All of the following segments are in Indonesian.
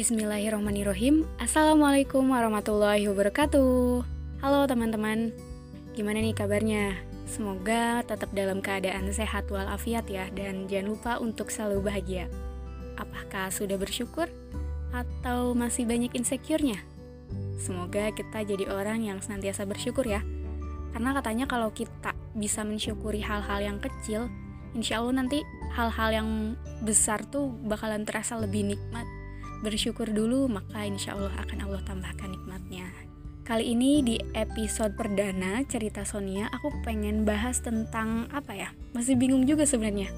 Bismillahirrahmanirrahim Assalamualaikum warahmatullahi wabarakatuh Halo teman-teman Gimana nih kabarnya? Semoga tetap dalam keadaan sehat walafiat ya Dan jangan lupa untuk selalu bahagia Apakah sudah bersyukur? Atau masih banyak insecure-nya? Semoga kita jadi orang yang senantiasa bersyukur ya Karena katanya kalau kita bisa mensyukuri hal-hal yang kecil Insya Allah nanti hal-hal yang besar tuh bakalan terasa lebih nikmat bersyukur dulu maka insya Allah akan Allah tambahkan nikmatnya. Kali ini di episode perdana cerita Sonia aku pengen bahas tentang apa ya? Masih bingung juga sebenarnya.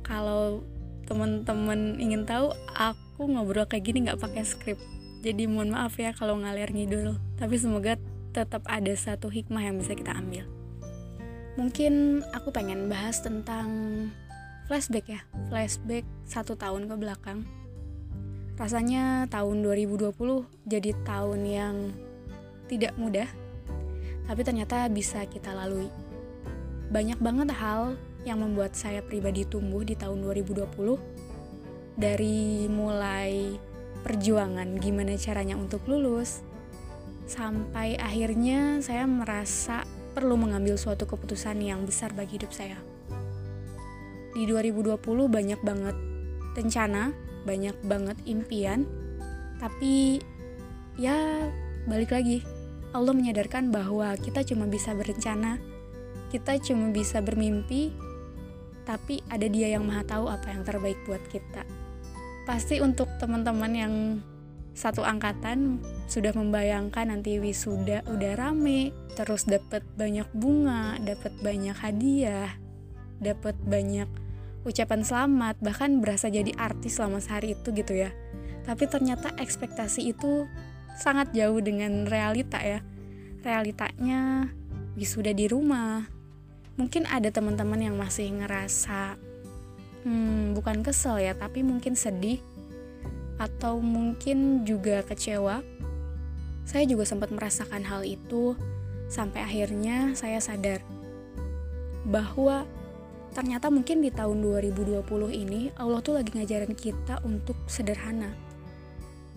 Kalau teman-teman ingin tahu aku ngobrol kayak gini nggak pakai skrip. Jadi mohon maaf ya kalau ngalir ngidul tapi semoga tetap ada satu hikmah yang bisa kita ambil. Mungkin aku pengen bahas tentang flashback ya. Flashback satu tahun ke belakang Rasanya tahun 2020 jadi tahun yang tidak mudah, tapi ternyata bisa kita lalui. Banyak banget hal yang membuat saya pribadi tumbuh di tahun 2020 dari mulai perjuangan gimana caranya untuk lulus sampai akhirnya saya merasa perlu mengambil suatu keputusan yang besar bagi hidup saya. Di 2020 banyak banget rencana banyak banget impian tapi ya balik lagi Allah menyadarkan bahwa kita cuma bisa berencana kita cuma bisa bermimpi tapi ada dia yang maha tahu apa yang terbaik buat kita. Pasti untuk teman-teman yang satu angkatan sudah membayangkan nanti wisuda udah rame terus dapat banyak bunga dapat banyak hadiah dapat banyak ucapan selamat, bahkan berasa jadi artis selama sehari itu gitu ya. Tapi ternyata ekspektasi itu sangat jauh dengan realita ya. Realitanya wisuda di rumah. Mungkin ada teman-teman yang masih ngerasa hmm, bukan kesel ya, tapi mungkin sedih atau mungkin juga kecewa. Saya juga sempat merasakan hal itu sampai akhirnya saya sadar bahwa ternyata mungkin di tahun 2020 ini Allah tuh lagi ngajarin kita untuk sederhana.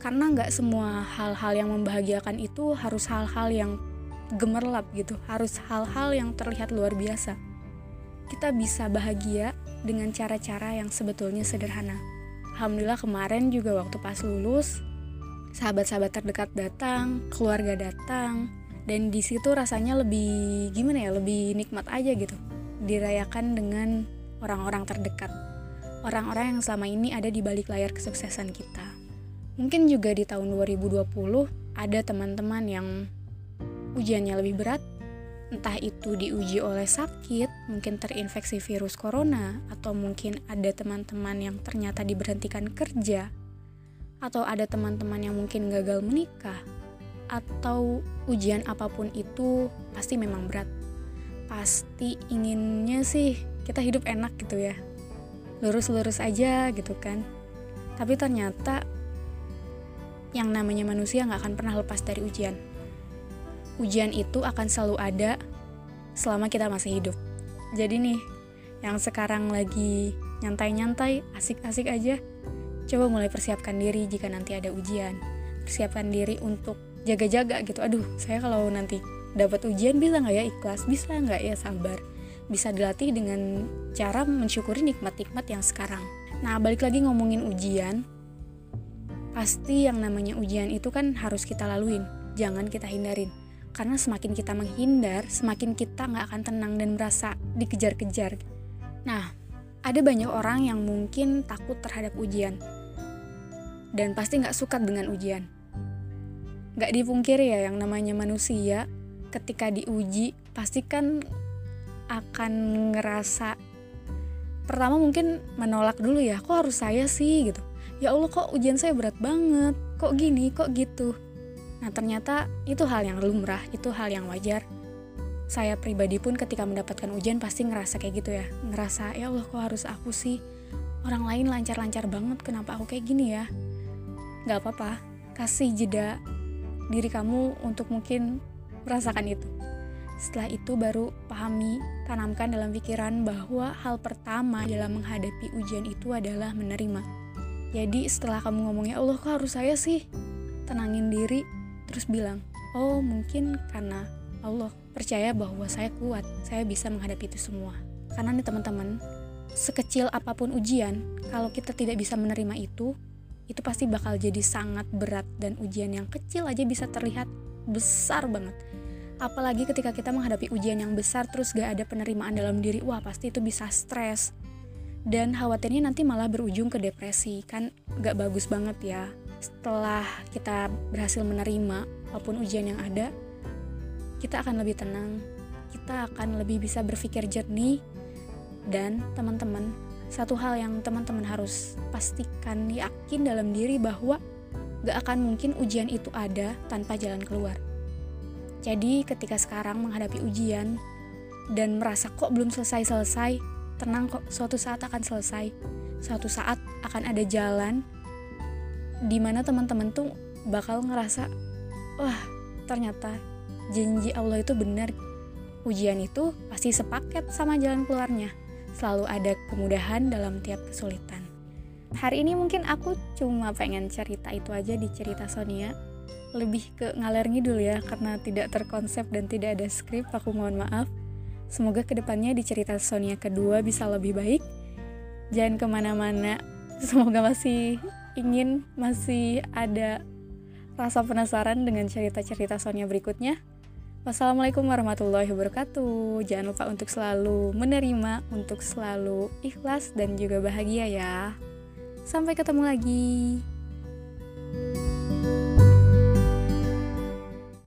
Karena nggak semua hal-hal yang membahagiakan itu harus hal-hal yang gemerlap gitu harus hal-hal yang terlihat luar biasa. Kita bisa bahagia dengan cara-cara yang sebetulnya sederhana. Alhamdulillah kemarin juga waktu pas lulus sahabat-sahabat terdekat datang keluarga datang dan di situ rasanya lebih gimana ya lebih nikmat aja gitu dirayakan dengan orang-orang terdekat, orang-orang yang selama ini ada di balik layar kesuksesan kita. Mungkin juga di tahun 2020 ada teman-teman yang ujiannya lebih berat, entah itu diuji oleh sakit, mungkin terinfeksi virus corona, atau mungkin ada teman-teman yang ternyata diberhentikan kerja, atau ada teman-teman yang mungkin gagal menikah, atau ujian apa pun itu pasti memang berat pasti inginnya sih kita hidup enak gitu ya. Lurus-lurus aja gitu kan. Tapi ternyata yang namanya manusia nggak akan pernah lepas dari ujian. Ujian itu akan selalu ada selama kita masih hidup. Jadi nih yang sekarang lagi nyantai-nyantai asik-asik aja coba mulai persiapkan diri jika nanti ada ujian. Persiapkan diri untuk jaga-jaga gitu. Aduh saya kalau nanti dapat ujian bisa nggak ya ikhlas? Bisa nggak ya sabar? Bisa dilatih dengan cara mensyukuri nikmat-nikmat yang sekarang. Nah balik lagi ngomongin ujian. Pasti yang namanya ujian itu kan harus kita laluin jangan kita hindarin. Karena semakin kita menghindar semakin kita nggak akan tenang dan merasa dikejar-kejar. Nah ada banyak orang yang mungkin takut terhadap ujian. Dan pasti nggak suka dengan ujian. Nggak dipungkiri ya yang namanya manusia ketika diuji pasti kan akan ngerasa pertama mungkin menolak dulu ya kok harus saya sih? gitu. Ya Allah kok ujian saya berat banget kok gini kok gitu. Nah ternyata itu hal yang lumrah itu hal yang wajar. Saya pribadi pun ketika mendapatkan ujian pasti ngerasa kayak gitu ya. Ngerasa ya Allah kok harus aku sih? Orang lain lancar-lancar banget kenapa aku kayak gini ya? Nggak apa-apa kasih jeda diri kamu untuk mungkin merasakan itu. Setelah itu baru pahami, tanamkan dalam pikiran bahwa hal pertama dalam menghadapi ujian itu adalah menerima. Jadi setelah kamu ngomongnya Allah kok harus saya sih tenangin diri terus bilang oh mungkin karena Allah percaya bahwa saya kuat saya bisa menghadapi itu semua karena nih teman-teman sekecil apa pun ujian kalau kita tidak bisa menerima itu itu pasti bakal jadi sangat berat dan ujian yang kecil aja bisa terlihat besar banget. Apalagi ketika kita menghadapi ujian yang besar terus gak ada penerimaan dalam diri wah pasti itu bisa stres. Dan khawatirnya nanti malah berujung ke depresi. Kan gak bagus banget ya setelah kita berhasil menerima apa pun ujian yang ada kita akan lebih tenang kita akan lebih bisa berpikir jernih dan teman-teman satu hal yang teman-teman harus pastikan yakin dalam diri bahwa gak akan mungkin ujian itu ada tanpa jalan keluar. Jadi ketika sekarang menghadapi ujian dan merasa kok belum selesai-selesai tenang kok suatu saat akan selesai. Suatu saat akan ada jalan di mana teman-teman tuh bakal ngerasa wah ternyata janji Allah itu benar. Ujian itu pasti sepaket sama jalan keluarnya. Selalu ada kemudahan dalam tiap kesulitan hari ini mungkin aku cuma pengen cerita itu aja di cerita Sonia lebih ke ngalir ngidul ya karena tidak terkonsep dan tidak ada skrip aku mohon maaf Semoga ke depannya di cerita Sonia kedua bisa lebih baik. Jangan ke mana-mana. Semoga masih ingin, masih ada rasa penasaran dengan cerita-cerita Sonia berikutnya. Wassalamualaikum warahmatullahi wabarakatuh. Jangan lupa untuk selalu menerima, untuk selalu ikhlas dan juga bahagia ya. Sampai ketemu lagi. thank you